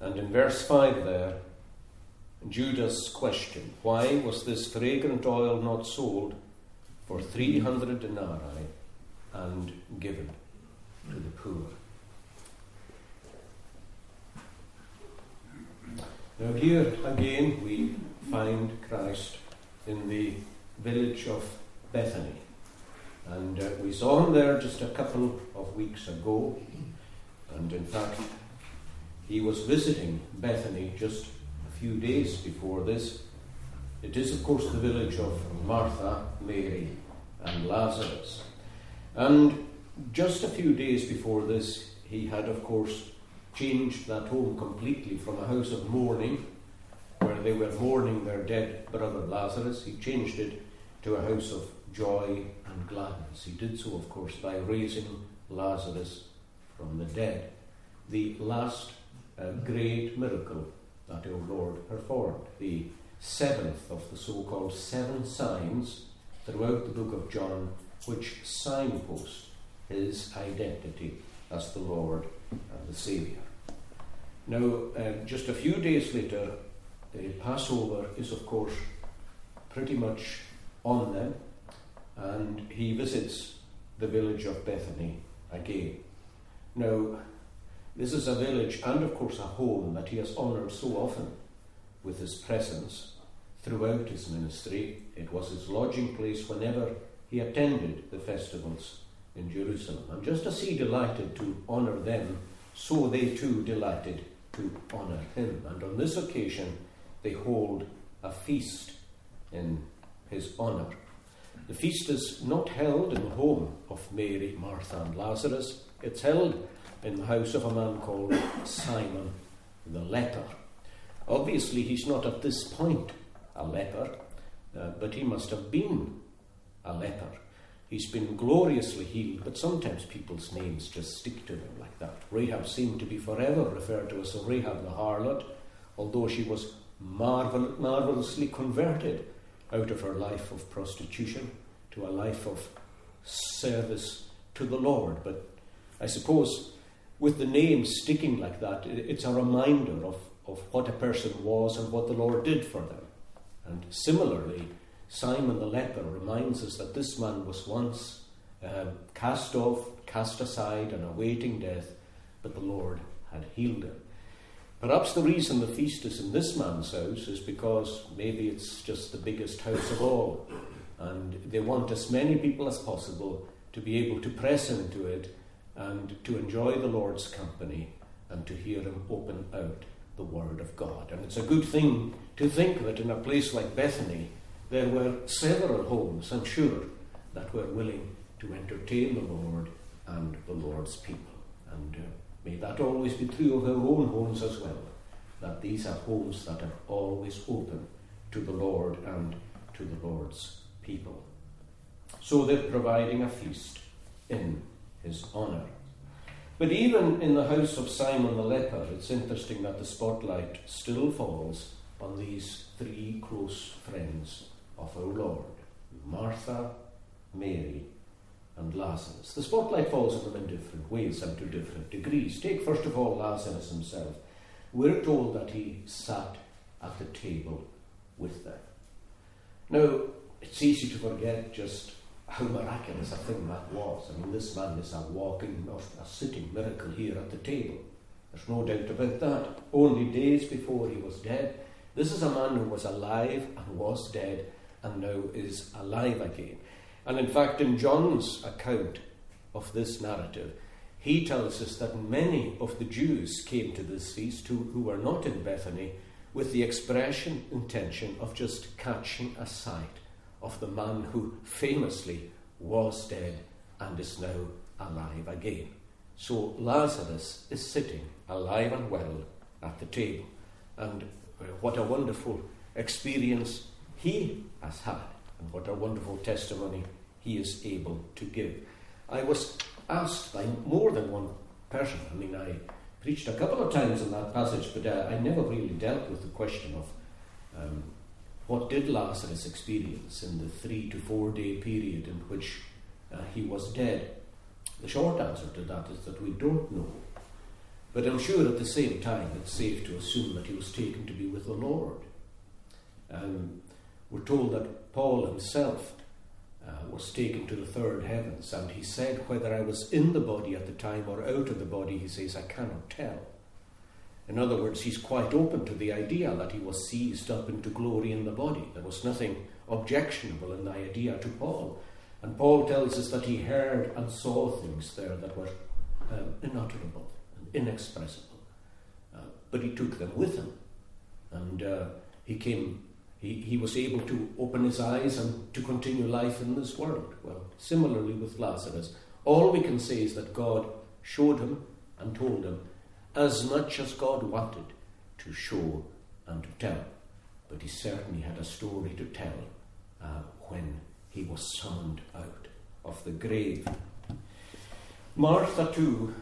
And in verse 5 there, Judas' question why was this fragrant oil not sold for 300 denarii and given to the poor? Now, here again we find Christ in the village of Bethany. And uh, we saw him there just a couple of weeks ago. And in fact, he was visiting Bethany just a few days before this. It is, of course, the village of Martha, Mary, and Lazarus. And just a few days before this, he had, of course, changed that home completely from a house of mourning, where they were mourning their dead brother Lazarus. He changed it to a house of joy and gladness. He did so, of course, by raising Lazarus from the dead. The last uh, great miracle that our Lord performed, the seventh of the so called seven signs throughout the book of John, which signpost his identity as the Lord and the Saviour. Now, uh, just a few days later, the Passover is, of course, pretty much on them, and he visits the village of Bethany again. Now, this is a village and, of course, a home that he has honoured so often with his presence throughout his ministry. It was his lodging place whenever he attended the festivals in Jerusalem. And just as he delighted to honour them, so they too delighted to honour him. And on this occasion, they hold a feast in his honour. The feast is not held in the home of Mary, Martha, and Lazarus. It's held in the house of a man called Simon the leper. Obviously, he's not at this point a leper, uh, but he must have been a leper. He's been gloriously healed, but sometimes people's names just stick to them like that. Rahab seemed to be forever referred to as Rahab the harlot, although she was marvel- marvelously converted out of her life of prostitution to a life of service to the Lord. But I suppose with the name sticking like that, it's a reminder of, of what a person was and what the Lord did for them. And similarly, Simon the leper reminds us that this man was once um, cast off, cast aside, and awaiting death, but the Lord had healed him. Perhaps the reason the feast is in this man's house is because maybe it's just the biggest house of all, and they want as many people as possible to be able to press into it and to enjoy the Lord's company and to hear him open out the Word of God. And it's a good thing to think that in a place like Bethany, there were several homes, I'm sure, that were willing to entertain the Lord and the Lord's people. And uh, may that always be true of our own homes as well, that these are homes that are always open to the Lord and to the Lord's people. So they're providing a feast in his honour. But even in the house of Simon the leper, it's interesting that the spotlight still falls on these three close friends of our Lord Martha, Mary, and Lazarus. The spotlight falls on them in different ways and to different degrees. Take first of all Lazarus himself. We're told that he sat at the table with them. Now, it's easy to forget just how miraculous a thing that was. I mean, this man is a walking, a sitting miracle here at the table. There's no doubt about that. Only days before he was dead. This is a man who was alive and was dead and now is alive again. And in fact, in John's account of this narrative, he tells us that many of the Jews came to this feast who, who were not in Bethany with the expression, intention of just catching a sight of the man who famously was dead and is now alive again. So Lazarus is sitting alive and well at the table. And what a wonderful experience he has had, and what a wonderful testimony he is able to give. I was asked by more than one person, I mean, I preached a couple of times on that passage, but uh, I never really dealt with the question of um, what did Lazarus experience in the three to four day period in which uh, he was dead. The short answer to that is that we don't know. But I'm sure at the same time it's safe to assume that he was taken to be with the Lord. Um, we're told that Paul himself uh, was taken to the third heavens, and he said, Whether I was in the body at the time or out of the body, he says, I cannot tell. In other words, he's quite open to the idea that he was seized up into glory in the body. There was nothing objectionable in the idea to Paul. And Paul tells us that he heard and saw things there that were um, unutterable and inexpressible. Uh, but he took them with him. And uh, he came, he, he was able to open his eyes and to continue life in this world. Well, similarly with Lazarus, all we can say is that God showed him and told him as much as God wanted to show and to tell. But he certainly had a story to tell uh, when he was summoned out of the grave. Martha, too,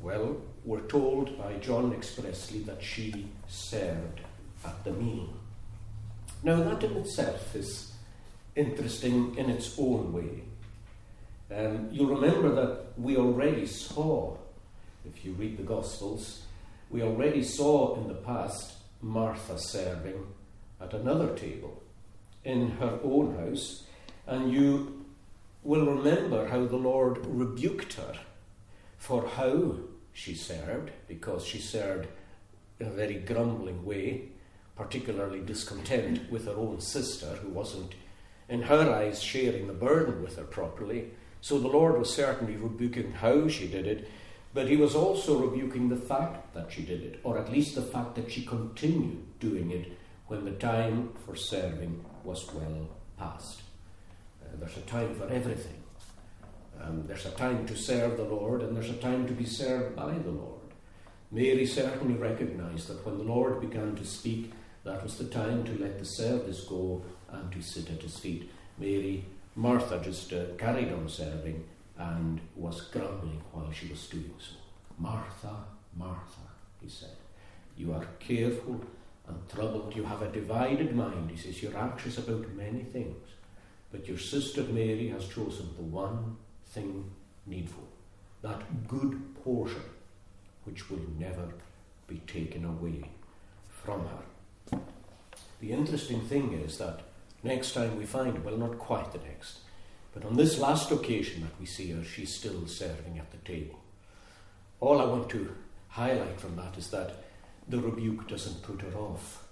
well, we're told by John expressly that she served at the meal. Now, that in itself is interesting in its own way. Um, you'll remember that we already saw, if you read the Gospels, we already saw in the past Martha serving at another table in her own house, and you will remember how the Lord rebuked her for how she served, because she served in a very grumbling way, particularly discontent with her own sister, who wasn't, in her eyes, sharing the burden with her properly. So the Lord was certainly rebuking how she did it, but he was also rebuking the fact that she did it, or at least the fact that she continued doing it when the time for serving was well past. Uh, there's a time for everything. Um, there's a time to serve the Lord, and there's a time to be served by the Lord. Mary certainly recognized that when the Lord began to speak, that was the time to let the service go and to sit at his feet. Mary, Martha just uh, carried on serving and was grumbling while she was doing so. Martha, Martha, he said, you are careful and troubled. You have a divided mind. He says, You're anxious about many things, but your sister Mary has chosen the one thing needful, that good portion which will never be taken away from her. The interesting thing is that next time we find, well, not quite the next, but on this last occasion that we see her, she's still serving at the table. All I want to highlight from that is that the rebuke doesn't put her off.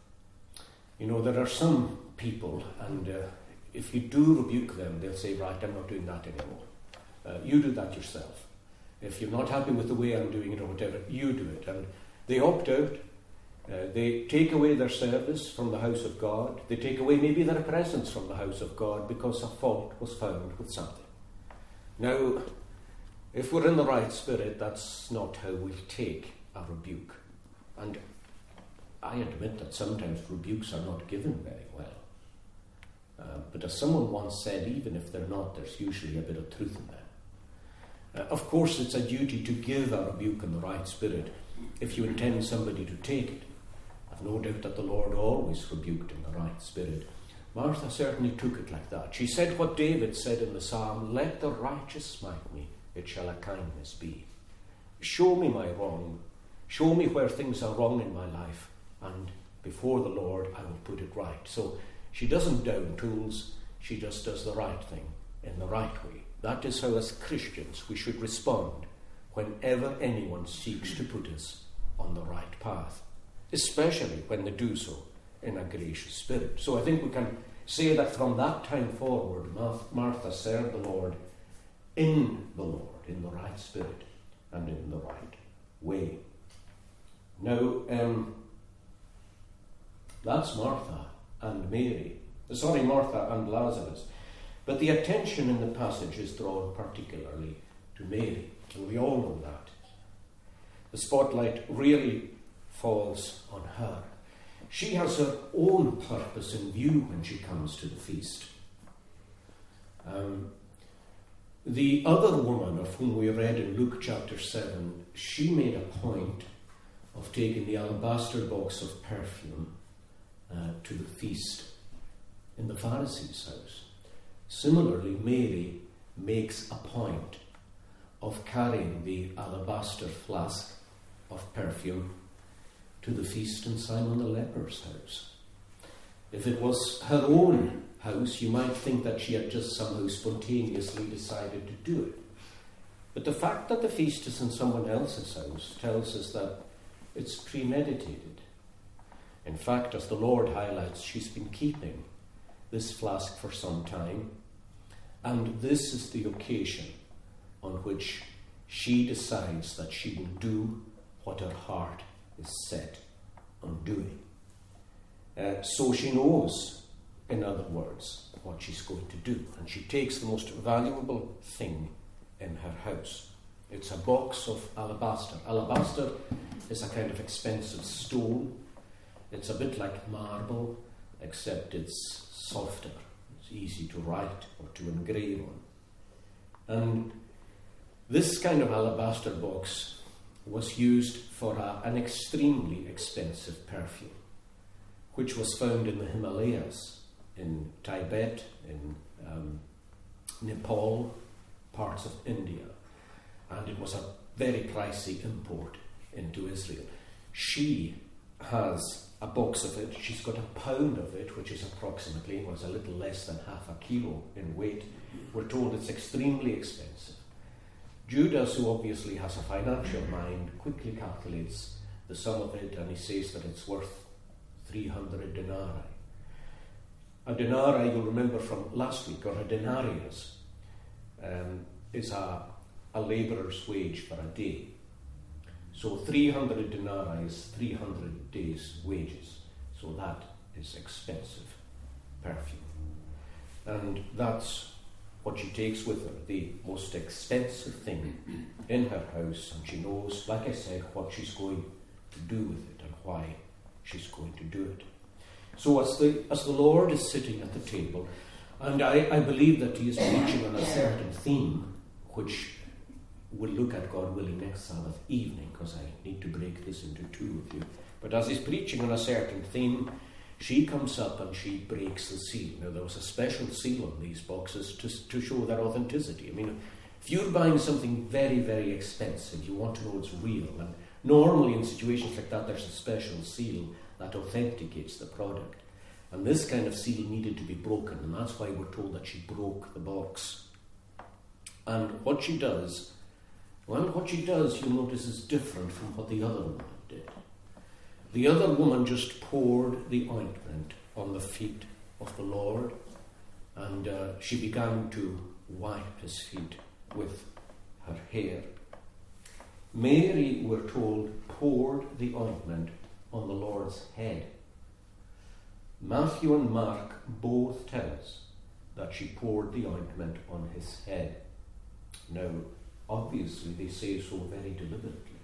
You know, there are some people, and uh, if you do rebuke them, they'll say, Right, I'm not doing that anymore. Uh, you do that yourself. If you're not happy with the way I'm doing it or whatever, you do it. And they opt out. Uh, they take away their service from the house of God. They take away maybe their presence from the house of God because a fault was found with something. Now, if we're in the right spirit, that's not how we'll take a rebuke. And I admit that sometimes rebukes are not given very well. Uh, but as someone once said, even if they're not, there's usually a bit of truth in them. Uh, of course, it's a duty to give a rebuke in the right spirit if you intend somebody to take it. No doubt that the Lord always rebuked in the right spirit. Martha certainly took it like that. She said what David said in the psalm Let the righteous smite me, it shall a kindness be. Show me my wrong, Show me where things are wrong in my life, and before the Lord, I will put it right. So she doesn't down tools, she just does the right thing in the right way. That is how, as Christians, we should respond whenever anyone seeks to put us on the right path, especially when they do so in a gracious spirit. So I think we can say that from that time forward, Martha served the Lord in the Lord, in the right spirit, and in the right way. Now, um, that's Martha and Mary. Sorry, Martha and Lazarus. But the attention in the passage is drawn particularly to Mary, and we all know that. The spotlight really falls on her. She has her own purpose in view when she comes to the feast. Um, the other woman of whom we read in Luke chapter 7, she made a point of taking the alabaster box of perfume uh, to the feast in the Pharisee's house. Similarly, Mary makes a point of carrying the alabaster flask of perfume to the feast in Simon the leper's house. If it was her own house, you might think that she had just somehow spontaneously decided to do it. But the fact that the feast is in someone else's house tells us that it's premeditated. In fact, as the Lord highlights, she's been keeping this flask for some time, and this is the occasion on which she decides that she will do what her heart is set on doing. Uh, so she knows, in other words, what she's going to do, and she takes the most valuable thing in her house. It's a box of alabaster. Alabaster is a kind of expensive stone. It's a bit like marble, except it's softer. It's easy to write or to engrave on. And this kind of alabaster box was used for a, an extremely expensive perfume, which was found in the Himalayas, in Tibet, in um, Nepal, parts of India, and it was a very pricey import into Israel. She has a box of it, she's got a pound of it, which is approximately, was a little less than half a kilo in weight. We're told it's extremely expensive. Judas, who obviously has a financial mind, quickly calculates the sum of it and he says that it's worth 300 denarii. A denarii, you'll remember from last week, or a denarius, um, is a, a labourer's wage for a day. So 300 denarii is 300 days' wages. So that is expensive perfume. And that's what she takes with her, the most expensive thing in her house, and she knows, like I said, what she's going to do with it and why she's going to do it. So as the as the Lord is sitting at the table, and I, I believe that he is preaching on a certain theme, which we'll look at God willing next Sabbath evening, because I need to break this into two of you. But as he's preaching on a certain theme, she comes up and she breaks the seal. Now, there was a special seal on these boxes to, to show their authenticity. I mean, if you're buying something very, very expensive, you want to know it's real. And normally, in situations like that, there's a special seal that authenticates the product. And this kind of seal needed to be broken, and that's why we're told that she broke the box. And what she does, well, what she does, you'll notice, is different from what the other one. The other woman just poured the ointment on the feet of the Lord, and uh, she began to wipe his feet with her hair. Mary, we're told, poured the ointment on the Lord's head. Matthew and Mark both tell us that she poured the ointment on his head. Now, obviously, they say so very deliberately.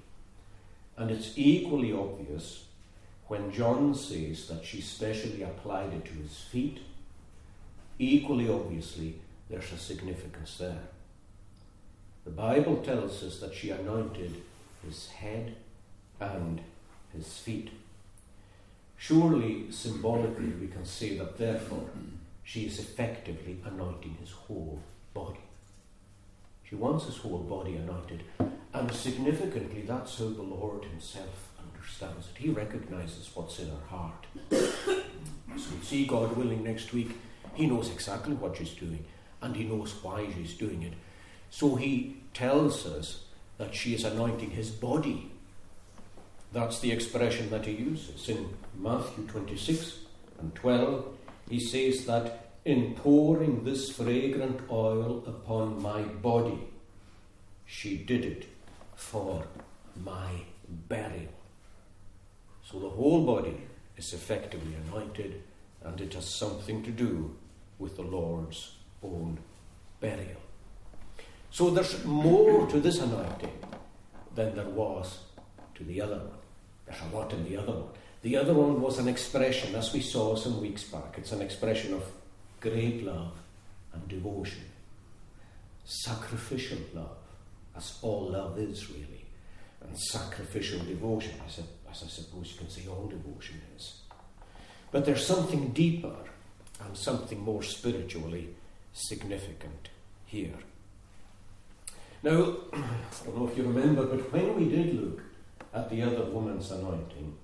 And it's equally obvious when John says that she specially applied it to his feet, equally obviously there's a significance there. The Bible tells us that she anointed his head and his feet. Surely, symbolically, we can say that therefore she is effectively anointing his whole body. She wants his whole body anointed, and significantly, that's how the Lord Himself understands it. He recognizes what's in her heart. As we see, God willing, next week, He knows exactly what she's doing and He knows why she's doing it. So He tells us that she is anointing His body. That's the expression that He uses. In Matthew 26 and 12, He says that in pouring this fragrant oil upon my body, she did it for my burial. So the whole body is effectively anointed, and it has something to do with the Lord's own burial. So there's more to this anointing than there was to the other one. There's a lot in the other one. The other one was an expression, as we saw some weeks back, it's an expression of great love and devotion, sacrificial love, as all love is really, and sacrificial devotion, as I, as I suppose you can say all devotion is. But there's something deeper and something more spiritually significant here. Now, I don't know if you remember, but when we did look at the other woman's anointing,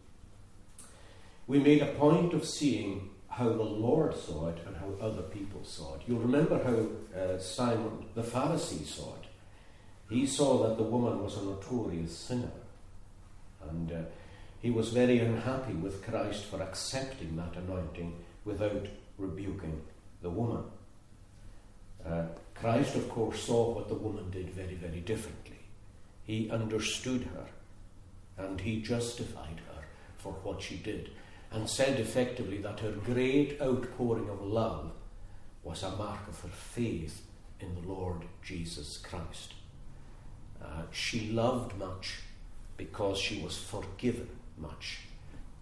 we made a point of seeing how the Lord saw it and how other people saw it. You'll remember how uh, Simon the Pharisee saw it. He saw that the woman was a notorious sinner. And uh, he was very unhappy with Christ for accepting that anointing without rebuking the woman. Uh, Christ, of course, saw what the woman did very, very differently. He understood her and he justified her for what she did and said effectively that her great outpouring of love was a mark of her faith in the Lord Jesus Christ. Uh, she loved much because she was forgiven much.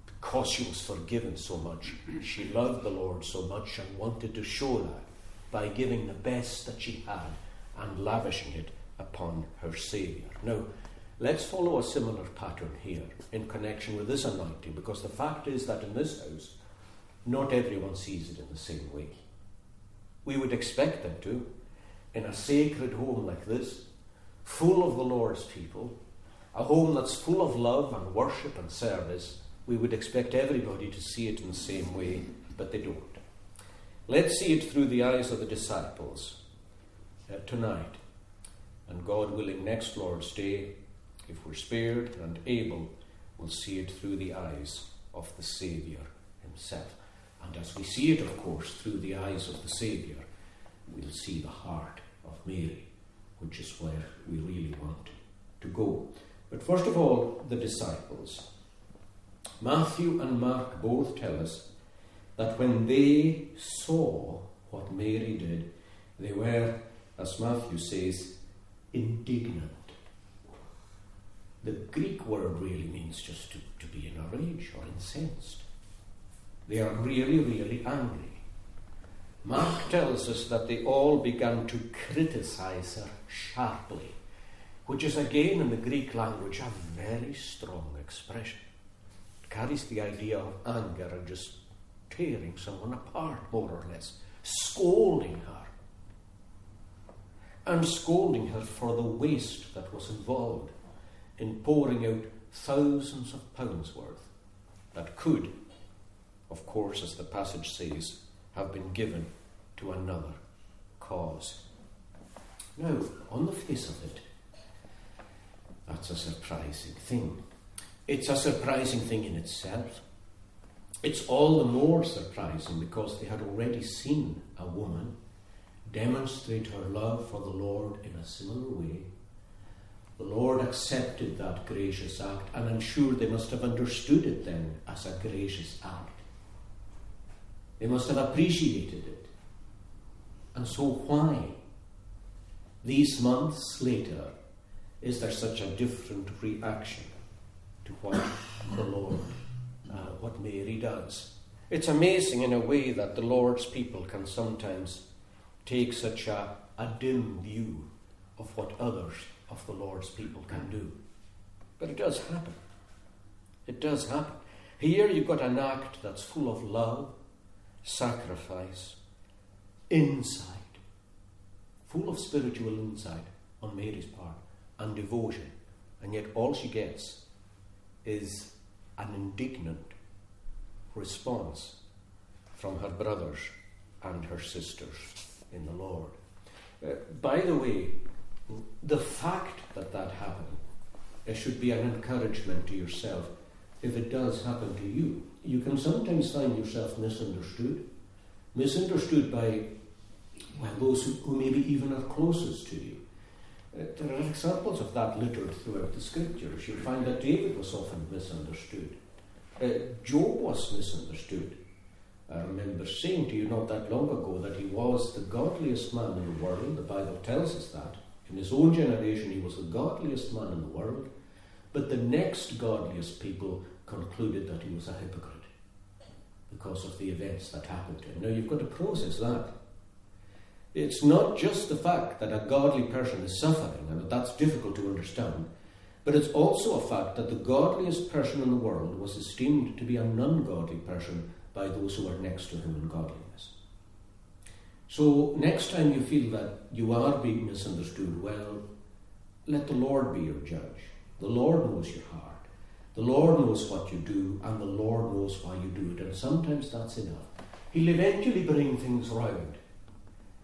Because she was forgiven so much, she loved the Lord so much and wanted to show that by giving the best that she had and lavishing it upon her Saviour. Now, let's follow a similar pattern here in connection with this anointing, because the fact is that in this house, not everyone sees it in the same way. We would expect them to. In a sacred home like this, full of the Lord's people, a home that's full of love and worship and service, we would expect everybody to see it in the same way, but they don't. Let's see it through the eyes of the disciples uh, tonight. And God willing, next Lord's Day, if we're spared and able, we'll see it through the eyes of the Saviour himself. And as we see it, of course, through the eyes of the Saviour, we'll see the heart of Mary, which is where we really want to go. But first of all, the disciples. Matthew and Mark both tell us that when they saw what Mary did, they were, as Matthew says, indignant. The Greek word really means just to, to be in a rage or incensed. They are really, really angry. Mark tells us that they all began to criticize her sharply which is again in the Greek language a very strong expression. It carries the idea of anger and just tearing someone apart, more or less, scolding her. And scolding her for the waste that was involved in pouring out thousands of pounds worth that could, of course, as the passage says, have been given to another cause. Now, on the face of it, that's a surprising thing. It's a surprising thing in itself. It's all the more surprising because they had already seen a woman demonstrate her love for the Lord in a similar way. The Lord accepted that gracious act, and I'm sure they must have understood it then as a gracious act. They must have appreciated it. And so, why? These months later, is there such a different reaction to what the Lord, uh, what Mary does? It's amazing in a way that the Lord's people can sometimes take such a, a dim view of what others of the Lord's people can do. But it does happen. It does happen. Here you've got an act that's full of love, sacrifice, insight, full of spiritual insight on Mary's part and devotion, and yet all she gets is an indignant response from her brothers and her sisters in the Lord. Uh, by the way, the fact that that happened it should be an encouragement to yourself if it does happen to you. You can sometimes find yourself misunderstood, misunderstood by well, those who, who maybe even are closest to you. Uh, there are examples of that littered throughout the scriptures. You'll find that David was often misunderstood. Uh, Job was misunderstood. I remember saying to you not that long ago that he was the godliest man in the world. The Bible tells us that. In his own generation, he was the godliest man in the world. But the next godliest people concluded that he was a hypocrite because of the events that happened to him. Now, you've got to process that. It's not just the fact that a godly person is suffering, and that's difficult to understand, but it's also a fact that the godliest person in the world was esteemed to be a non godly person by those who are next to him in godliness. So, next time you feel that you are being misunderstood, well, let the Lord be your judge. The Lord knows your heart. The Lord knows what you do, and the Lord knows why you do it, and sometimes that's enough. He'll eventually bring things round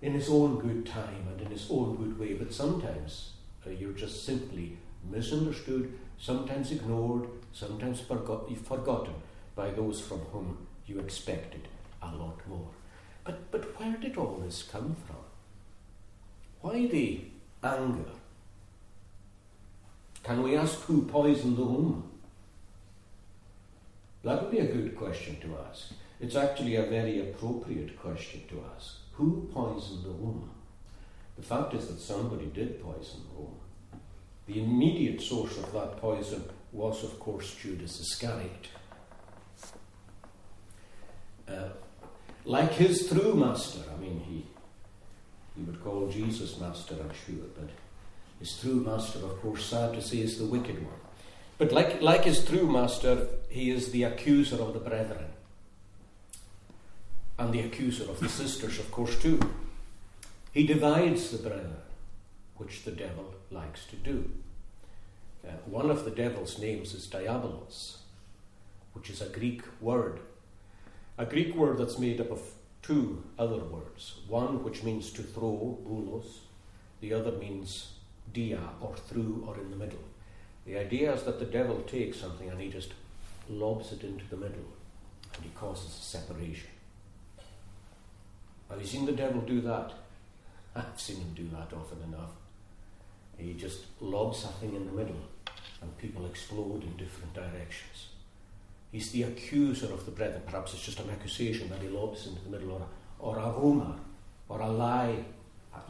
in His own good time and in His own good way, but sometimes uh, you're just simply misunderstood, sometimes ignored, sometimes forgot, forgotten by those from whom you expected a lot more. But, but where did all this come from? Why the anger? Can we ask who poisoned the woman? That would be a good question to ask. It's actually a very appropriate question to ask. Who poisoned the woman? The fact is that somebody did poison the woman. The immediate source of that poison was, of course, Judas Iscariot. Uh, like his true master, I mean, he, he would call Jesus master, I'm sure, but his true master, of course, sad to say, is the wicked one. But like, like his true master, he is the accuser of the brethren. And the accuser of the sisters, of course, too. He divides the brethren, which the devil likes to do. Uh, one of the devil's names is Diabolos, which is a Greek word. A Greek word that's made up of two other words. One which means to throw, boulos, the other means dia, or through, or in the middle. The idea is that the devil takes something and he just lobs it into the middle and he causes a separation. Have you seen the devil do that? I've seen him do that often enough. He just lobs something in the middle and people explode in different directions. He's the accuser of the brethren. Perhaps it's just an accusation that he lobs into the middle, or, or a rumor, or a lie,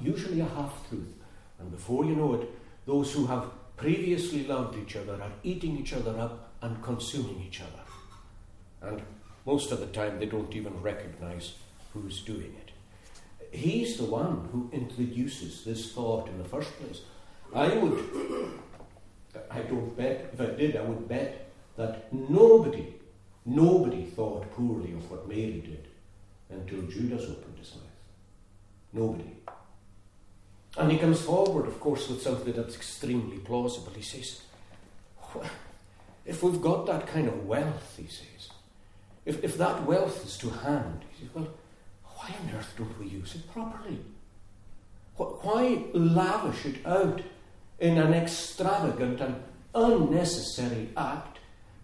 usually a half truth. And before you know it, those who have previously loved each other are eating each other up and consuming each other. And most of the time, they don't even recognize who's doing it. He's the one who introduces this thought in the first place. I would, I don't bet, if I did, I would bet that nobody, nobody thought poorly of what Mary did until Judas opened his mouth. Nobody. And he comes forward, of course, with something that's extremely plausible. He says, if we've got that kind of wealth, he says, if, if that wealth is to hand, he says, well, why on earth don't we use it properly? Why lavish it out in an extravagant and unnecessary act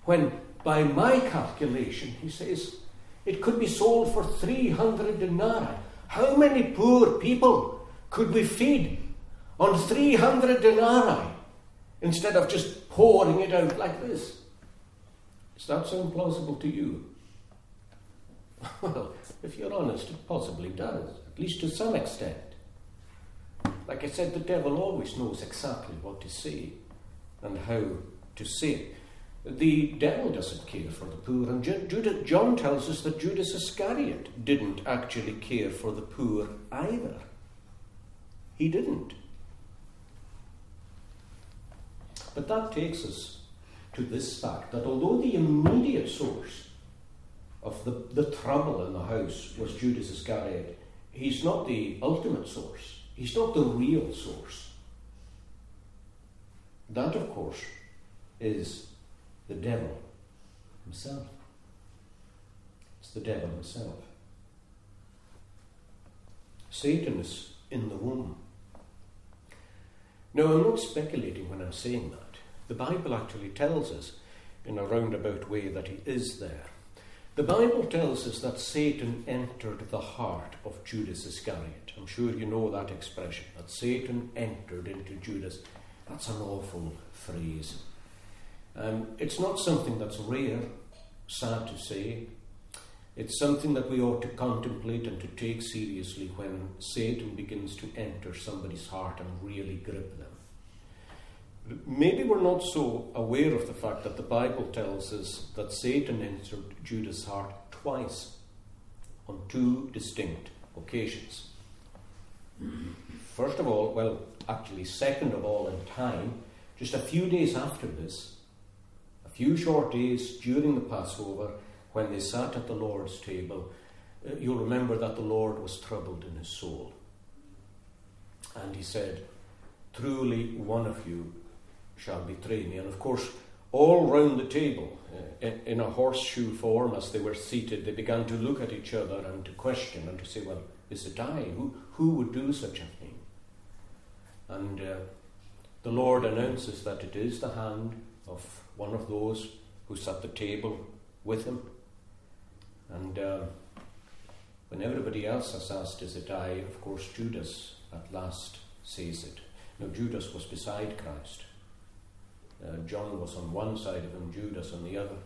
when, by my calculation, he says, it could be sold for 300 denarii? How many poor people could we feed on 300 denarii instead of just pouring it out like this? Does that sound plausible to you? Well, if you're honest, it possibly does, at least to some extent. Like I said, the devil always knows exactly what to say and how to say it. The devil doesn't care for the poor, and Judah, John tells us that Judas Iscariot didn't actually care for the poor either. He didn't. But that takes us to this fact that although the immediate source of the, the trouble in the house was Judas Iscariot, he's not the ultimate source. He's not the real source. That, of course, is the devil himself. It's the devil himself. Satan is in the womb. Now, I'm not speculating when I'm saying that. The Bible actually tells us in a roundabout way that he is there. The Bible tells us that Satan entered the heart of Judas Iscariot. I'm sure you know that expression, that Satan entered into Judas. That's an awful phrase. Um, it's not something that's rare, sad to say. It's something that we ought to contemplate and to take seriously when Satan begins to enter somebody's heart and really grip them. Maybe we're not so aware of the fact that the Bible tells us that Satan entered Judas' heart twice on two distinct occasions. First of all, well, actually, second of all, in time, just a few days after this, a few short days during the Passover, when they sat at the Lord's table, uh, you'll remember that the Lord was troubled in his soul. And he said, Truly, one of you shall betray me. And of course, all round the table uh, in a horseshoe form as they were seated, they began to look at each other and to question and to say, Well, is it I? Who, who would do such a thing? And uh, the Lord announces that it is the hand of one of those who sat at the table with him. And uh, when everybody else has asked, Is it I? of course, Judas at last says it. Now, Judas was beside Christ. Uh, John was on one side of him, Judas on the other.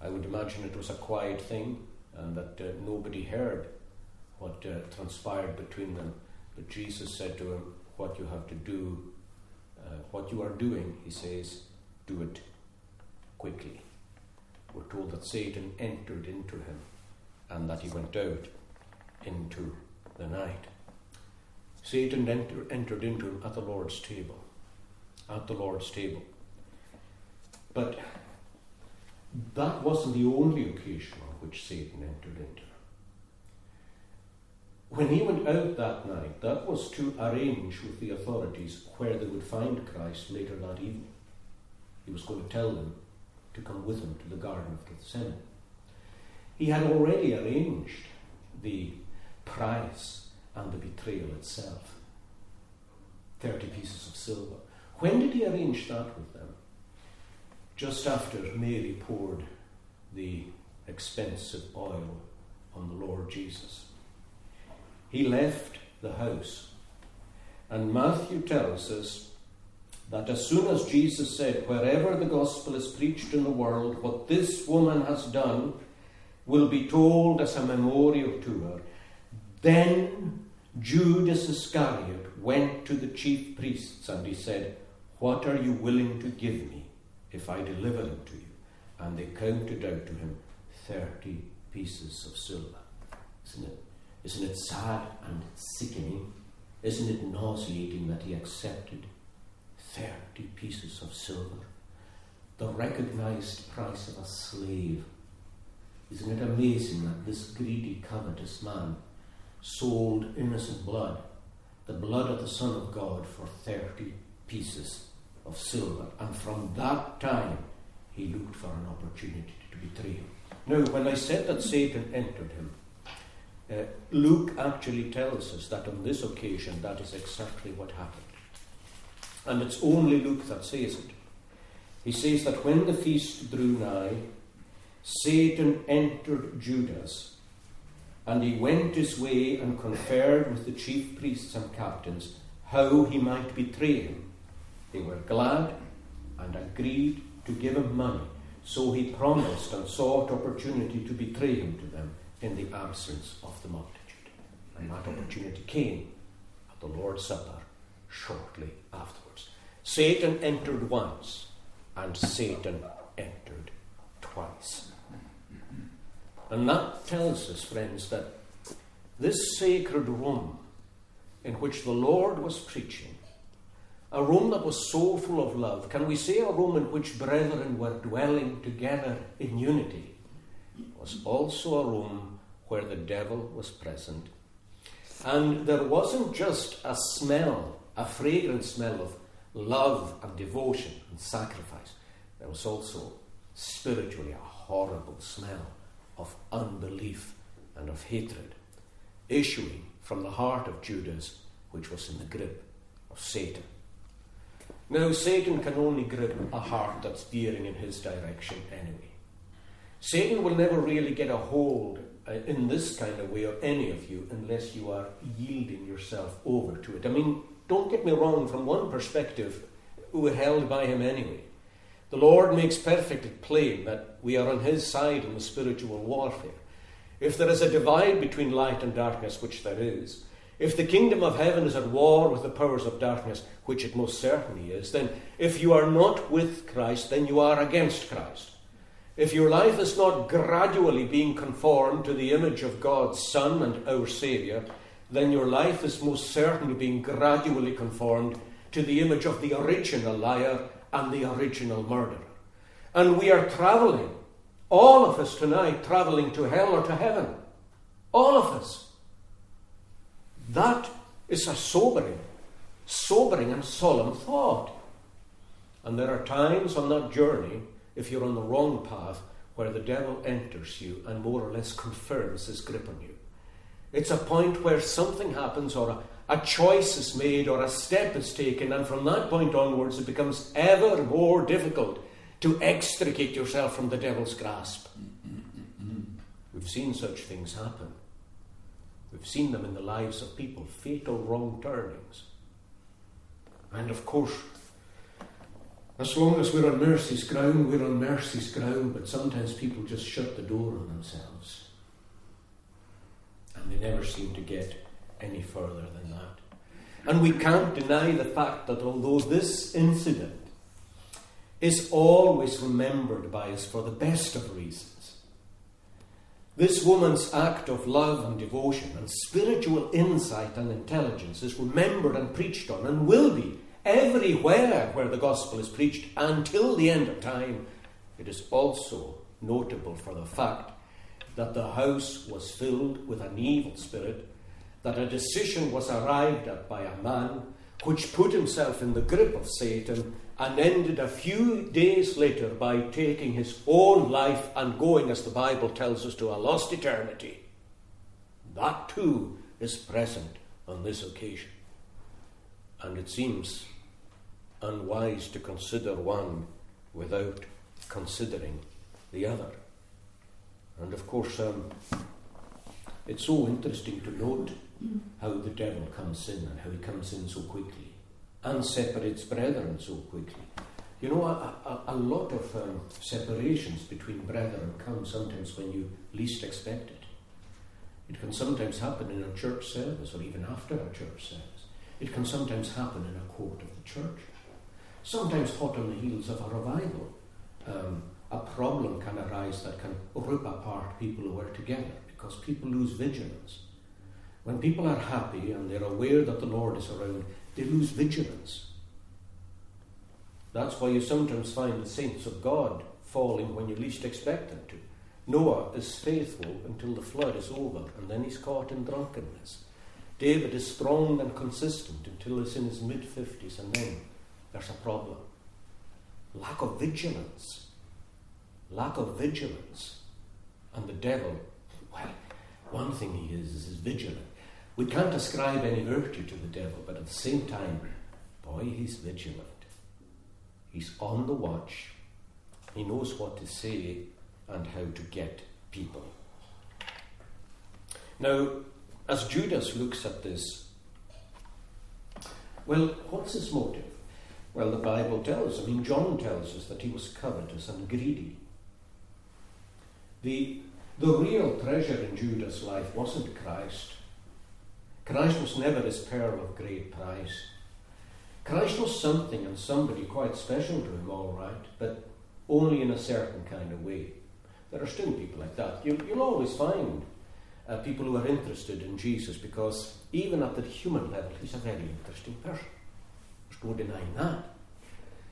I would imagine it was a quiet thing and that uh, nobody heard what uh, transpired between them. But Jesus said to him, What you have to do, uh, what you are doing, he says, do it quickly. We're told that Satan entered into him and that he went out into the night. Satan enter, entered into him at the Lord's table. At the Lord's table. But that wasn't the only occasion on which Satan entered into When he went out that night, that was to arrange with the authorities where they would find Christ later that evening. He was going to tell them to come with him to the Garden of Gethsemane. He had already arranged the price and the betrayal itself 30 pieces of silver. When did he arrange that with them? just after Mary poured the expensive oil on the Lord Jesus. He left the house. And Matthew tells us that as soon as Jesus said, Wherever the gospel is preached in the world, what this woman has done will be told as a memorial to her. Then Judas Iscariot went to the chief priests and he said, What are you willing to give me? if I deliver them to you. And they counted out to him 30 pieces of silver. Isn't it? Isn't it sad and sickening? Isn't it nauseating that he accepted 30 pieces of silver? The recognized price of a slave. Isn't it amazing that this greedy, covetous man sold innocent blood, the blood of the Son of God, for 30 pieces of silver, and from that time he looked for an opportunity to betray him. Now, when I said that Satan entered him, uh, Luke actually tells us that on this occasion that is exactly what happened. And it's only Luke that says it. He says that when the feast drew nigh, Satan entered Judas, and he went his way and conferred with the chief priests and captains how he might betray him. They were glad and agreed to give him money. So he promised and sought opportunity to betray him to them in the absence of the multitude. And that opportunity came at the Lord's Supper shortly afterwards. Satan entered once, and Satan entered twice. And that tells us, friends, that this sacred room in which the Lord was preaching a room that was so full of love. Can we say a room in which brethren were dwelling together in unity? Was also a room where the devil was present. And there wasn't just a smell, a fragrant smell of love and devotion and sacrifice. There was also spiritually a horrible smell of unbelief and of hatred issuing from the heart of Judas, which was in the grip of Satan. Now, Satan can only grip a heart that's veering in his direction anyway. Satan will never really get a hold uh, in this kind of way of any of you unless you are yielding yourself over to it. I mean, don't get me wrong, from one perspective, we're held by him anyway. The Lord makes perfectly plain that we are on his side in the spiritual warfare. If there is a divide between light and darkness, which there is, if the kingdom of heaven is at war with the powers of darkness, which it most certainly is, then if you are not with Christ, then you are against Christ. If your life is not gradually being conformed to the image of God's Son and our Saviour, then your life is most certainly being gradually conformed to the image of the original liar and the original murderer. And we are travelling, all of us tonight, travelling to hell or to heaven. All of us. That is a sobering, sobering and solemn thought. And there are times on that journey if you're on the wrong path where the devil enters you and more or less confirms his grip on you. It's a point where something happens or a, a choice is made or a step is taken, and from that point onwards it becomes ever more difficult to extricate yourself from the devil's grasp. We've seen such things happen. We've seen them in the lives of people, fatal wrong turnings. And of course, as long as we're on mercy's ground, we're on mercy's ground, but sometimes people just shut the door on themselves. And they never seem to get any further than that. And we can't deny the fact that although this incident is always remembered by us for the best of reasons, this woman's act of love and devotion and spiritual insight and intelligence is remembered and preached on and will be everywhere where the gospel is preached until the end of time. It is also notable for the fact that the house was filled with an evil spirit, that a decision was arrived at by a man which put himself in the grip of Satan and ended a few days later by taking his own life and going, as the Bible tells us, to a lost eternity. That too is present on this occasion. And it seems unwise to consider one without considering the other. And of course, um, it's so interesting to note how the devil comes in and how he comes in so quickly and separates brethren so quickly. You know, a, a, a lot of um, separations between brethren come sometimes when you least expect it. It can sometimes happen in a church service or even after a church service. It can sometimes happen in a court of the church. Sometimes hot on the heels of a revival. Um, a problem can arise that can rip apart people who are together because people lose vigilance. When people are happy and they're aware that the Lord is around, they lose vigilance. That's why you sometimes find the saints of God falling when you least expect them to. Noah is faithful until the flood is over, and then he's caught in drunkenness. David is strong and consistent until he's in his mid 50s, and then there's a problem. Lack of vigilance. Lack of vigilance. And the devil, well, one thing he is, is vigilant. We can't ascribe any virtue to the devil, but at the same time, boy, he's vigilant. He's on the watch. He knows what to say and how to get people. Now, as Judas looks at this, well, what's his motive? Well, the Bible tells, I mean, John tells us that he was covetous and greedy. The, the real treasure in Judas' life wasn't Christ. Christ was never his pearl of great price. Christ was something and somebody quite special to him, all right, but only in a certain kind of way. There are still people like that. You, will always find uh, people who are interested in Jesus because, even at the human level, he's a very interesting person. There's no denying that.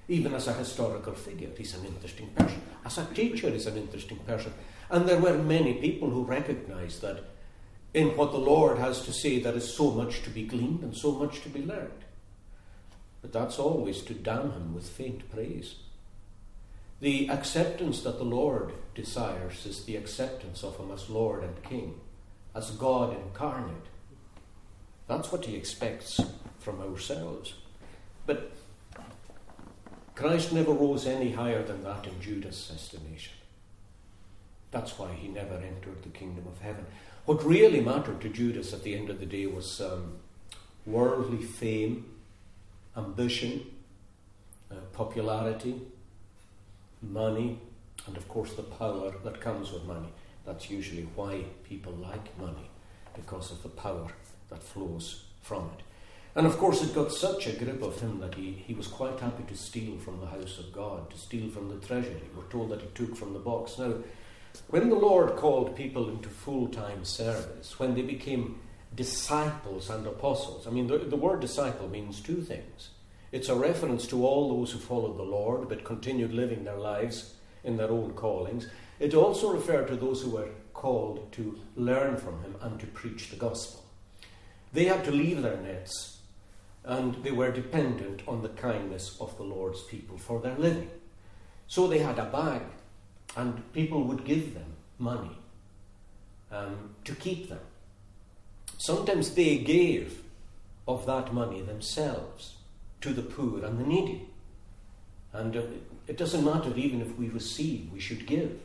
Even as a historical figure, he's an interesting person. As a teacher, he's an interesting person. And there were many people who recognized that in what the Lord has to say, there is so much to be gleaned and so much to be learned. But that's always to damn him with faint praise. The acceptance that the Lord desires is the acceptance of him as Lord and King, as God incarnate. That's what he expects from ourselves. But Christ never rose any higher than that in Judas' estimation. That's why he never entered the kingdom of heaven. What really mattered to Judas at the end of the day was um, worldly fame, ambition, uh, popularity, money, and of course the power that comes with money. That's usually why people like money, because of the power that flows from it. And of course, it got such a grip of him that he, he was quite happy to steal from the house of God, to steal from the treasury. We're told that he took from the box. Now, when the Lord called people into full time service, when they became disciples and apostles, I mean, the, the word disciple means two things. It's a reference to all those who followed the Lord but continued living their lives in their own callings. It also referred to those who were called to learn from him and to preach the gospel. They had to leave their nets and they were dependent on the kindness of the Lord's people for their living. So they had a bag, and people would give them money um, to keep them. Sometimes they gave of that money themselves to the poor and the needy. And uh, it doesn't matter even if we receive, we should give.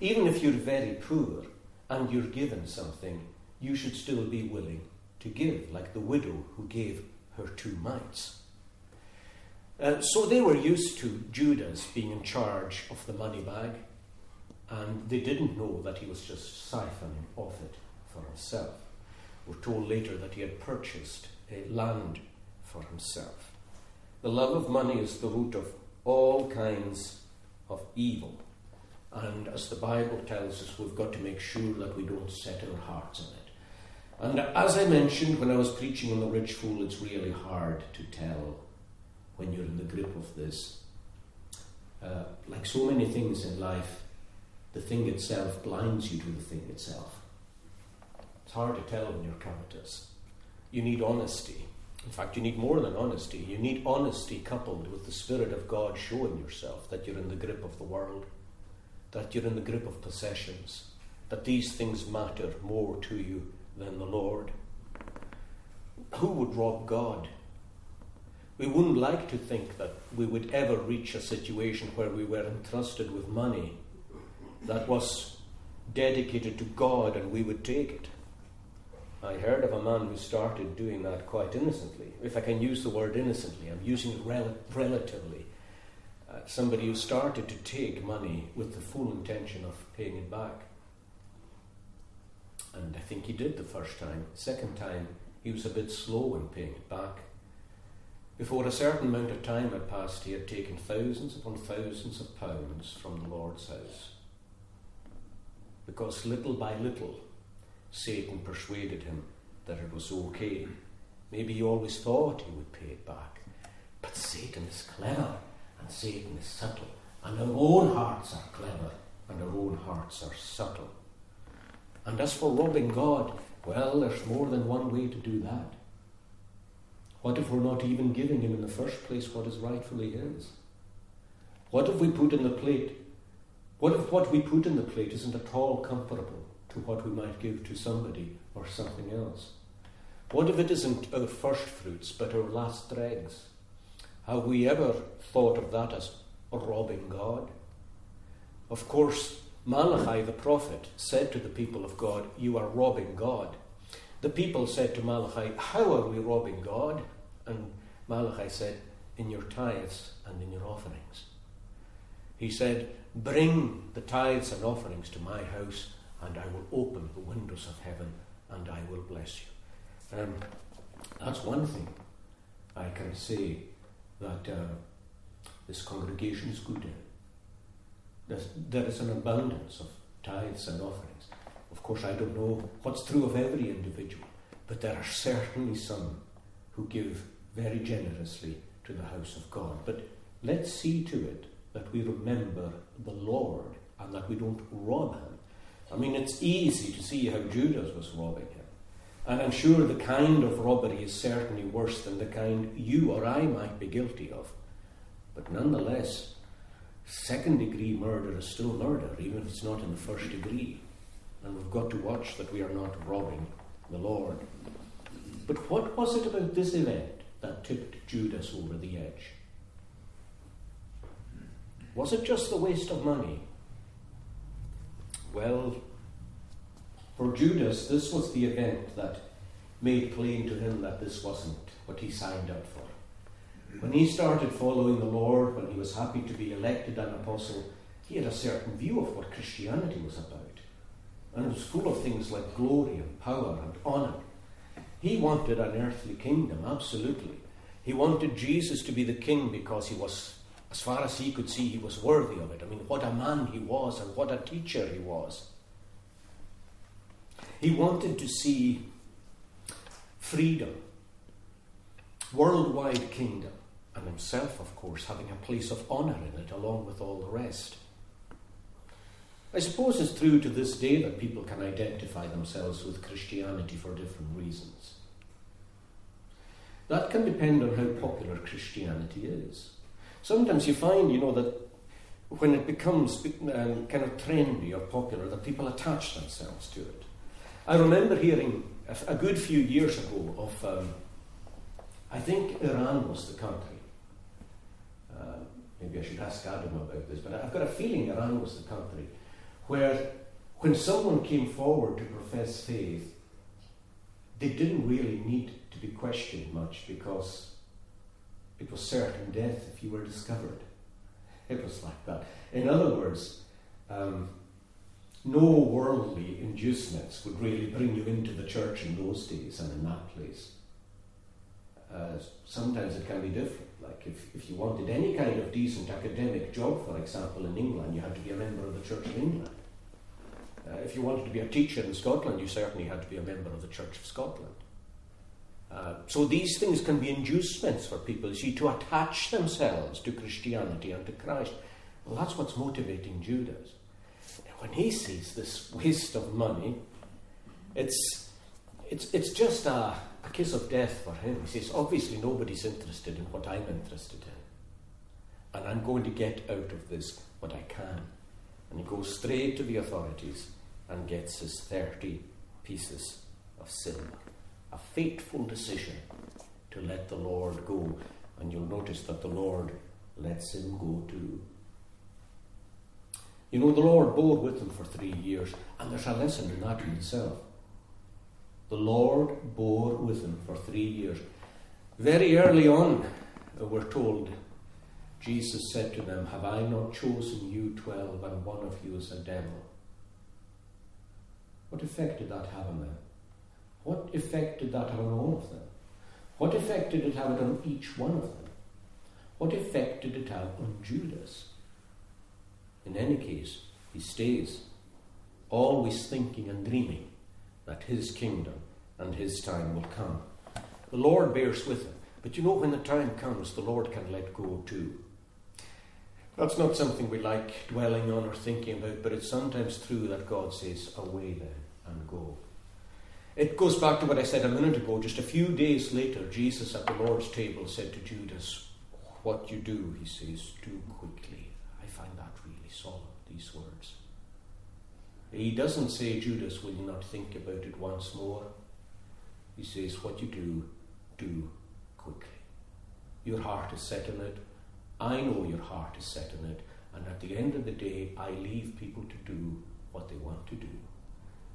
Even if you're very poor and you're given something, you should still be willing to give, like the widow who gave her two mites. Uh, so they were used to Judas being in charge of the money bag, and they didn't know that he was just siphoning off it for himself. We're told later that he had purchased a land for himself. The love of money is the root of all kinds of evil. And as the Bible tells us, we've got to make sure that we don't set our hearts on it. And as I mentioned when I was preaching on the rich fool, it's really hard to tell when you're in the grip of this. Uh, like so many things in life, the thing itself blinds you to the thing itself. It's hard to tell when you're covetous. You need honesty. In fact, you need more than honesty. You need honesty coupled with the Spirit of God showing yourself that you're in the grip of the world, that you're in the grip of possessions, that these things matter more to you than the Lord. Who would rob God? We wouldn't like to think that we would ever reach a situation where we were entrusted with money that was dedicated to God and we would take it. I heard of a man who started doing that quite innocently. If I can use the word innocently, I'm using it rel- relatively. Uh, somebody who started to take money with the full intention of paying it back. And I think he did the first time. Second time, he was a bit slow in paying it back. Before a certain amount of time had passed, he had taken thousands upon thousands of pounds from the Lord's house. Because little by little, Satan persuaded him that it was okay. Maybe he always thought he would pay it back. But Satan is clever, and Satan is subtle, and our own hearts are clever, and our own hearts are subtle. And as for robbing God, well, there's more than one way to do that. What if we're not even giving Him in the first place what is rightfully His? What if we put in the plate? What if what we put in the plate isn't at all comparable to what we might give to somebody or something else? What if it isn't our first fruits but our last dregs? Have we ever thought of that as robbing God? Of course, Malachi the prophet said to the people of God, You are robbing God. The people said to Malachi, How are we robbing God? And Malachi said, In your tithes and in your offerings. He said, Bring the tithes and offerings to my house, and I will open the windows of heaven, and I will bless you. Um, that's one thing I can say that uh, this congregation is good in. There's, there is an abundance of tithes and offerings. Of course, I don't know what's true of every individual, but there are certainly some who give very generously to the house of God. But let's see to it that we remember the Lord and that we don't rob him. I mean, it's easy to see how Judas was robbing him. And I'm sure the kind of robbery is certainly worse than the kind you or I might be guilty of. But nonetheless, Second degree murder is still murder, even if it's not in the first degree. And we've got to watch that we are not robbing the Lord. But what was it about this event that tipped Judas over the edge? Was it just the waste of money? Well, for Judas, this was the event that made plain to him that this wasn't what he signed up for. When he started following the Lord, when he was happy to be elected an apostle, he had a certain view of what Christianity was about. And it was full of things like glory and power and honour. He wanted an earthly kingdom, absolutely. He wanted Jesus to be the king because he was, as far as he could see, he was worthy of it. I mean, what a man he was and what a teacher he was. He wanted to see freedom, worldwide kingdom and himself, of course, having a place of honour in it along with all the rest. I suppose it's true to this day that people can identify themselves with Christianity for different reasons. That can depend on how popular Christianity is. Sometimes you find, you know, that when it becomes um, kind of trendy or popular, that people attach themselves to it. I remember hearing a, good few years ago of, um, I think Iran was the country. Uh, maybe I should ask Adam about this, but I've got a feeling Iran was the country where when someone came forward to profess faith, they didn't really need to be questioned much because it was certain death if you were discovered. It was like that. In other words, um, no worldly inducements would really bring you into the church in those days and in that place. Uh, sometimes it can be different. Like if, if you wanted any kind of decent academic job, for example, in England, you had to be a member of the Church of England. Uh, if you wanted to be a teacher in Scotland, you certainly had to be a member of the Church of Scotland. Uh, so these things can be inducements for people, see, to attach themselves to Christianity and to Christ. Well, that's what's motivating Judas. When he sees this waste of money, it's, it's, it's just a, a kiss of death for him. He says, obviously nobody's interested in what I'm interested in. And I'm going to get out of this what I can. And he goes straight to the authorities and gets his 30 pieces of silver a fateful decision to let the Lord go. And you'll notice that the Lord lets him go too. You know, the Lord bore with him for three years, and there's a lesson in that in itself. The Lord bore with him for three years. Very early on, we're told, Jesus said to them, Have I not chosen you twelve, and one of you is a devil? What effect did that have on them? What effect did that have on all of them? What effect did it have on each one of them? What effect did it have on Judas? In any case, he stays, always thinking and dreaming that his kingdom and his time will come. The Lord bears with him. But you know, when the time comes, the Lord can let go too. That's not something we like dwelling on or thinking about, but it's sometimes true that God says, Away then and go. It goes back to what I said a minute ago. Just a few days later, Jesus at the Lord's table said to Judas, What you do, he says, do quickly. I find that really solemn, these words. He doesn't say, Judas, will you not think about it once more? He says, What you do, do quickly. Your heart is set on it. I know your heart is set on it. And at the end of the day, I leave people to do what they want to do.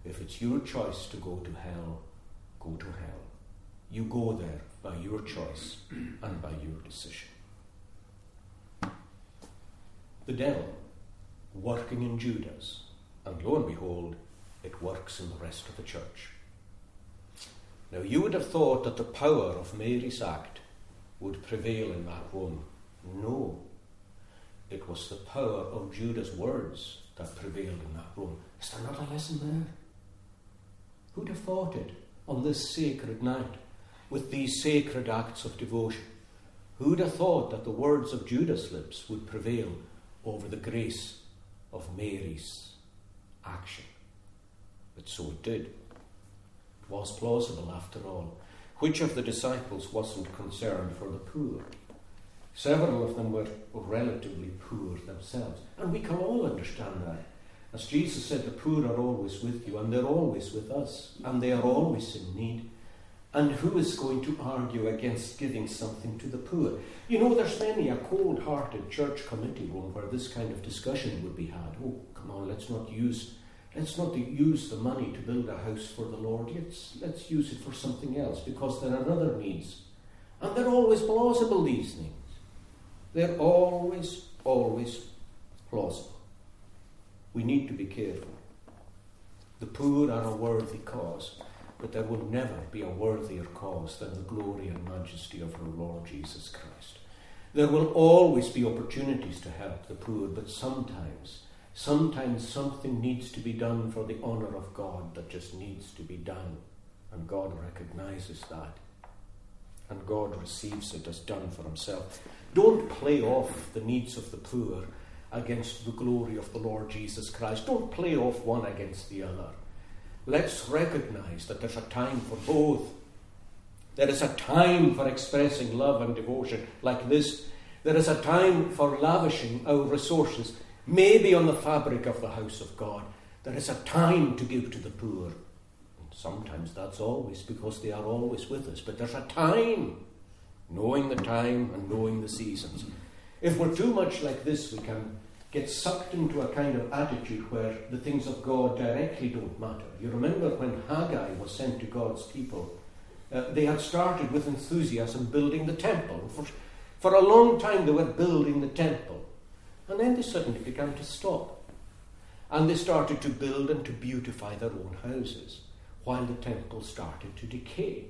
If it's your choice to go to hell, go to hell. You go there by your choice and by your decision. The devil working in Judas, and lo and behold, it works in the rest of the church. Now, you would have thought that the power of Mary's act would prevail in that room. No. It was the power of Judas' words that prevailed in that room. Is there not a lesson there? Who'd have thought it on this sacred night with these sacred acts of devotion? Who'd have thought that the words of Judas' lips would prevail over the grace of Mary's action? But so it did. It was plausible after all. Which of the disciples wasn't concerned for the poor? Several of them were relatively poor themselves, and we can all understand that. As Jesus said, the poor are always with you, and they're always with us, and they are always in need. And who is going to argue against giving something to the poor? You know, there's many a cold hearted church committee room where this kind of discussion would be had. Oh, come on, let's not use let's not use the money to build a house for the Lord. Let's let's use it for something else because there are other needs. And they're always plausible, these things. They're always, always plausible. We need to be careful. The poor are a worthy cause, but there will never be a worthier cause than the glory and majesty of our Lord Jesus Christ. There will always be opportunities to help the poor, but sometimes, sometimes something needs to be done for the honour of God that just needs to be done. And God recognizes that. And God receives it as done for Himself. Don't play off the needs of the poor against the glory of the Lord Jesus Christ. Don't play off one against the other. Let's recognize that there's a time for both. There is a time for expressing love and devotion like this. There is a time for lavishing our resources maybe on the fabric of the house of God, there is a time to give to the poor. And sometimes that's always because they are always with us, but there's a time, knowing the time and knowing the seasons. If we're too much like this, we can get sucked into a kind of attitude where the things of God directly don't matter. You remember when Haggai was sent to God's people, uh, they had started with enthusiasm building the temple. For, for a long time, they were building the temple. And then they suddenly began to stop. And they started to build and to beautify their own houses while the temple started to decay.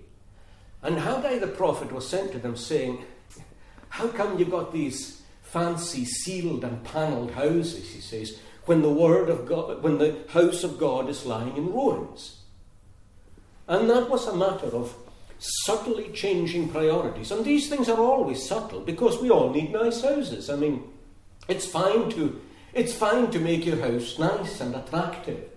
And Haggai the prophet was sent to them saying, How come you got these fancy ceiled and panelled houses, he says, when the word of God, when the house of God is lying in ruins. And that was a matter of subtly changing priorities. And these things are always subtle because we all need nice houses. I mean, it's fine to it's fine to make your house nice and attractive.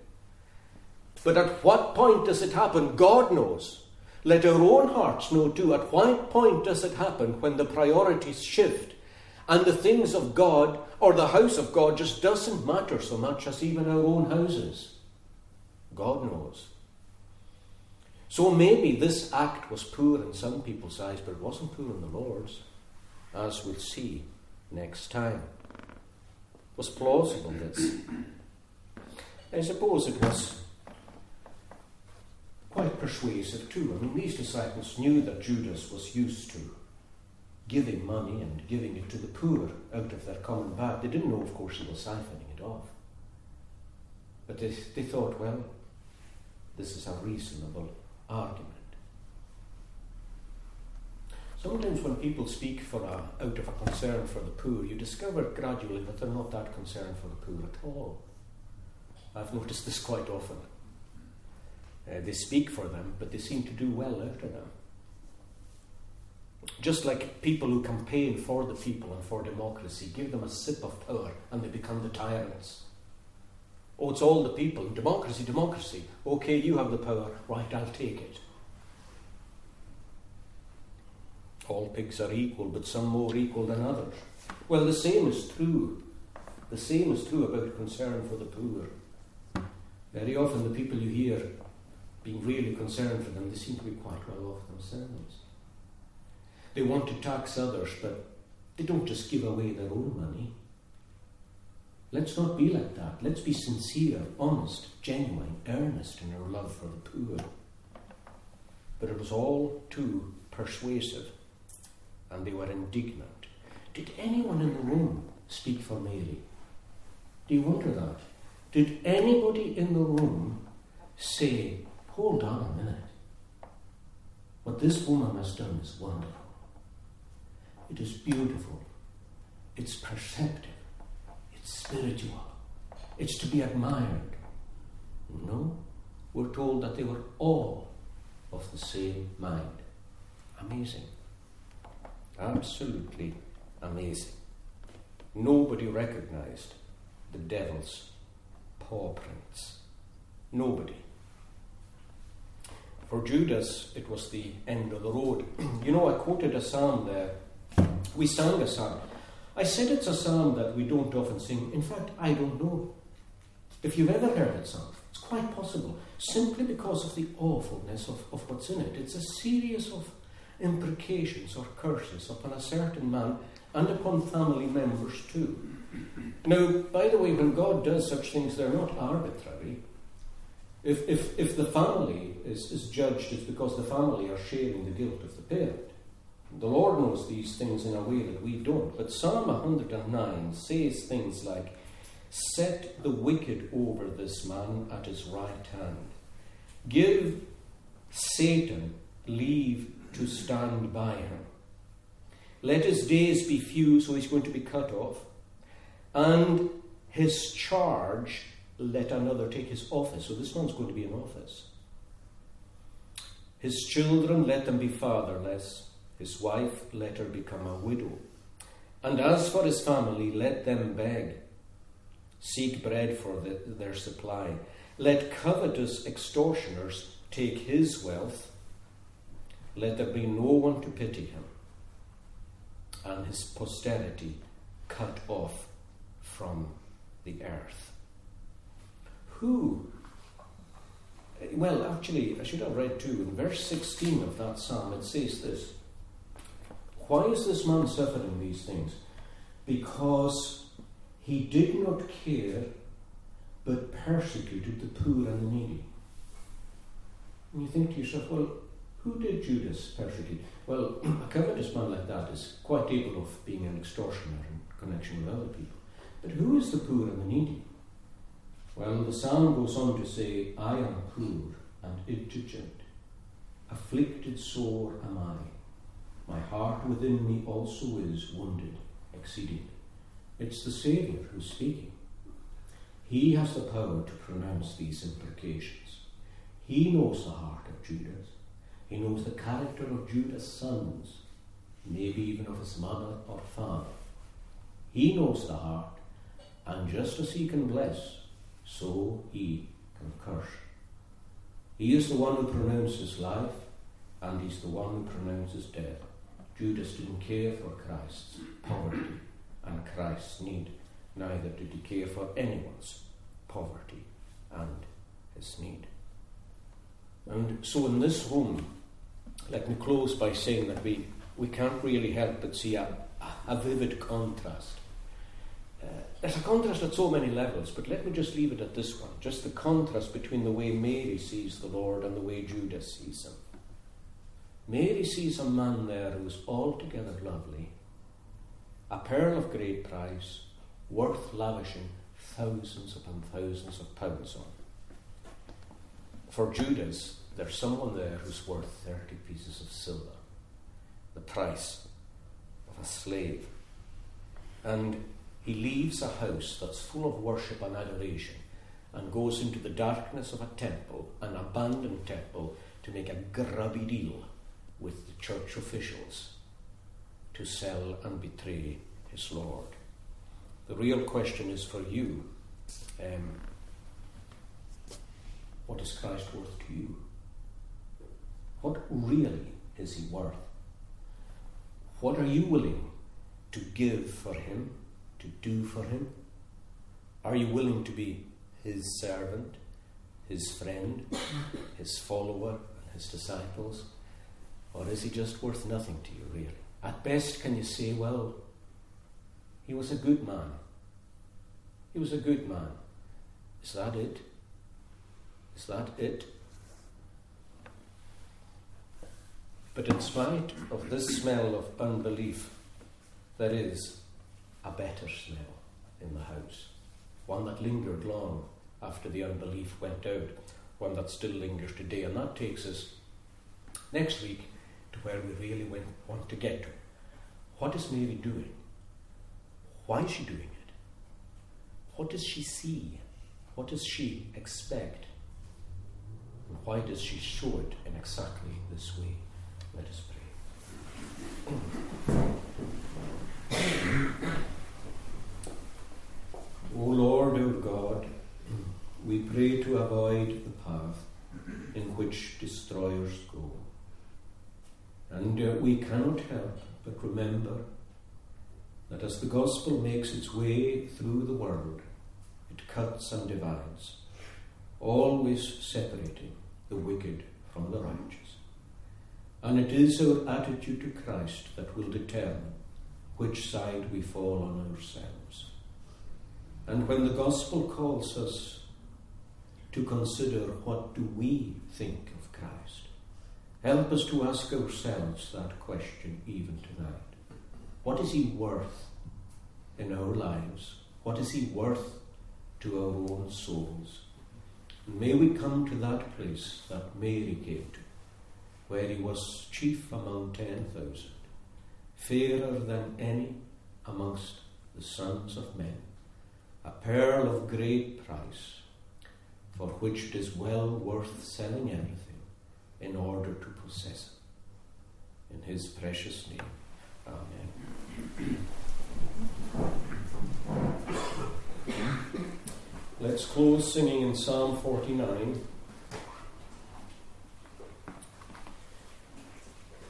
But at what point does it happen? God knows. Let our own hearts know too. At what point does it happen when the priorities shift and the things of God or the house of God just doesn't matter so much as even our own houses. God knows. So maybe this act was poor in some people's eyes, but it wasn't poor in the Lord's, as we'll see next time. It was plausible, this. I suppose it was quite persuasive too. I mean, these disciples knew that Judas was used to giving money and giving it to the poor out of their common bag. They didn't know, of course, he was siphoning it off. But they, they thought, well, this is a reasonable argument. Sometimes when people speak for a, out of a concern for the poor, you discover gradually that they're not that concerned for the poor at all. I've noticed this quite often. Uh, they speak for them, but they seem to do well out of them. Just like people who campaign for the people and for democracy, give them a sip of power and they become the tyrants. Oh, it's all the people. Democracy, democracy. Okay, you have the power. Right, I'll take it. All pigs are equal, but some more equal than others. Well, the same is true. The same is true about concern for the poor. Very often, the people you hear being really concerned for them, they seem to be quite well off themselves. They want to tax others, but they don't just give away their own money. Let's not be like that. Let's be sincere, honest, genuine, earnest in our love for the poor. But it was all too persuasive, and they were indignant. Did anyone in the room speak for Mary? Do you wonder that? Did anybody in the room say, Hold on a minute. What this woman has done is wonderful. It is beautiful. It's perceptive. It's spiritual. It's to be admired. No, we're told that they were all of the same mind. Amazing. Absolutely amazing. Nobody recognized the devil's paw prints. Nobody. For Judas, it was the end of the road. you know, I quoted a psalm there we sang a psalm. I said it's a psalm that we don't often sing. In fact, I don't know if you've ever heard it sung. It's quite possible, simply because of the awfulness of, of what's in it. It's a series of imprecations or curses upon a certain man and upon family members too. Now, by the way, when God does such things, they're not arbitrary. If, if, if the family is, is judged, it's because the family are sharing the guilt of the parent. The Lord knows these things in a way that we don't. But Psalm 109 says things like, Set the wicked over this man at his right hand. Give Satan leave to stand by him. Let his days be few, so he's going to be cut off. And his charge, let another take his office. So this one's going to be in office. His children, let them be fatherless. His wife let her become a widow. And as for his family, let them beg, seek bread for the, their supply. Let covetous extortioners take his wealth. Let there be no one to pity him, and his posterity cut off from the earth. Who? Well, actually, I should have read too. In verse 16 of that psalm, it says this Why is this man suffering these things? Because he did not care, but persecuted the poor and the needy. And you think to yourself, well, who did Judas persecute? Well, a covetous man like that is quite able of being an extortioner in connection with other people. But who is the poor and the needy? Well, the psalm goes on to say, I am poor and indigent. Afflicted sore am I. My heart within me also is wounded exceedingly. It's the Saviour who's speaking. He has the power to pronounce these imprecations. He knows the heart of Judas. He knows the character of Judas' sons, maybe even of his mother or father. He knows the heart, and just as he can bless, so he can curse. He is the one who pronounces life, and he's the one who pronounces death. Judas didn't care for Christ's poverty and Christ's need, neither did he care for anyone's poverty and his need. And so in this room, let me close by saying that we, we can't really help but see a, a vivid contrast. Uh, there's a contrast at so many levels, but let me just leave it at this one just the contrast between the way Mary sees the Lord and the way Judas sees him. Mary sees a man there who is altogether lovely, a pearl of great price, worth lavishing thousands upon thousands of pounds on. For Judas, there's someone there who's worth 30 pieces of silver, the price of a slave. And he leaves a house that's full of worship and adoration and goes into the darkness of a temple, an abandoned temple, to make a grubby deal with the church officials to sell and betray his Lord. The real question is for you um, what is Christ worth to you? What really is he worth? What are you willing to give for him, to do for him? Are you willing to be his servant, his friend, his follower, and his disciples? Or is he just worth nothing to you, really? At best, can you say, well, he was a good man? He was a good man. Is that it? Is that it? But in spite of this smell of unbelief, there is a better smell in the house, one that lingered long after the unbelief went out, one that still lingers today. And that takes us next week to where we really want to get to. What is Mary doing? Why is she doing it? What does she see? What does she expect? Why does she show it in exactly this way? Let us pray. o Lord, our God, we pray to avoid the path in which destroyers go. And uh, we cannot help but remember that as the gospel makes its way through the world, it cuts and divides, always separating the wicked from the righteous. And it is our attitude to Christ that will determine which side we fall on ourselves. And when the gospel calls us to consider what do we think of Christ, help us to ask ourselves that question even tonight. What is he worth in our lives? What is he worth to our own souls? And may we come to that place that Mary came to, where he was chief among ten thousand, fairer than any amongst the sons of men, a pearl of great price, for which it is well worth selling anything in order to possess it. In his precious name. Amen. Let's close singing in Psalm 49.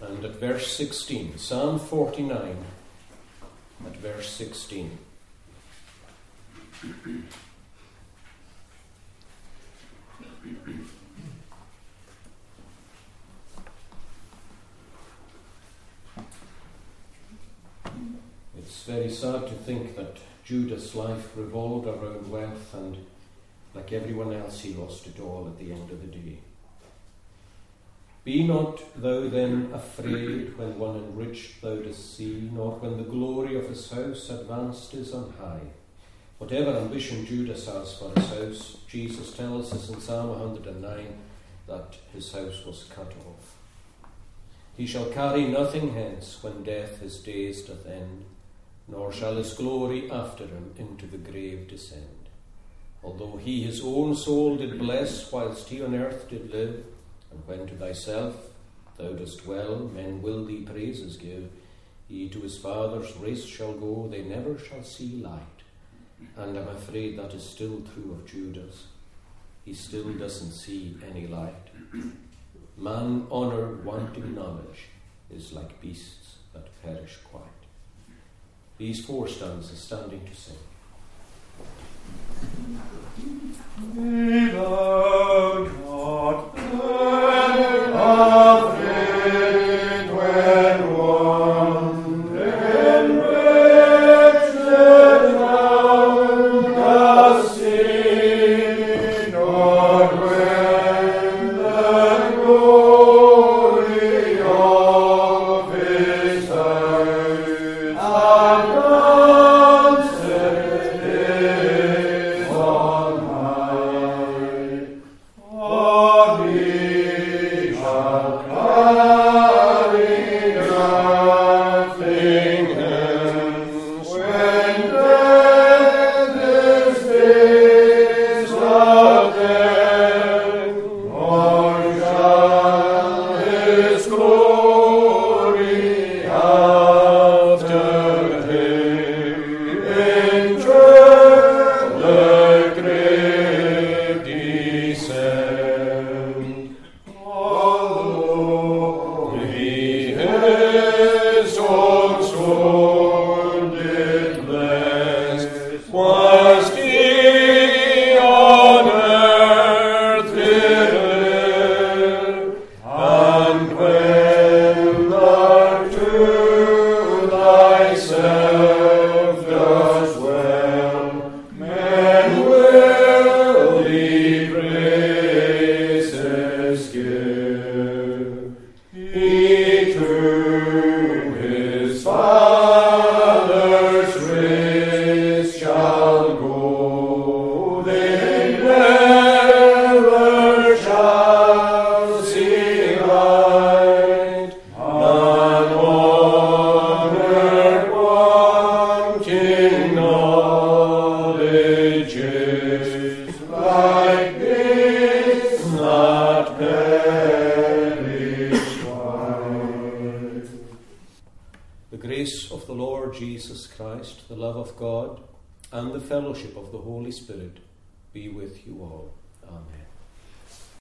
And at verse 16, Psalm 49, at verse 16. It's very sad to think that Judas' life revolved around wealth, and like everyone else, he lost it all at the end of the day. Be not thou then afraid when one enriched thou dost see, nor when the glory of his house advanced is on high. Whatever ambition Judas has for his house, Jesus tells us in Psalm 109 that his house was cut off. He shall carry nothing hence when death his days doth end, nor shall his glory after him into the grave descend. Although he his own soul did bless whilst he on earth did live, and when to thyself thou dost dwell, men will thee praises give. He to his father's race shall go, they never shall see light. And I'm afraid that is still true of Judas. He still doesn't see any light. Man honour wanting knowledge is like beasts that perish quite. These four stones are standing to sing. Be thou not afraid Holy Spirit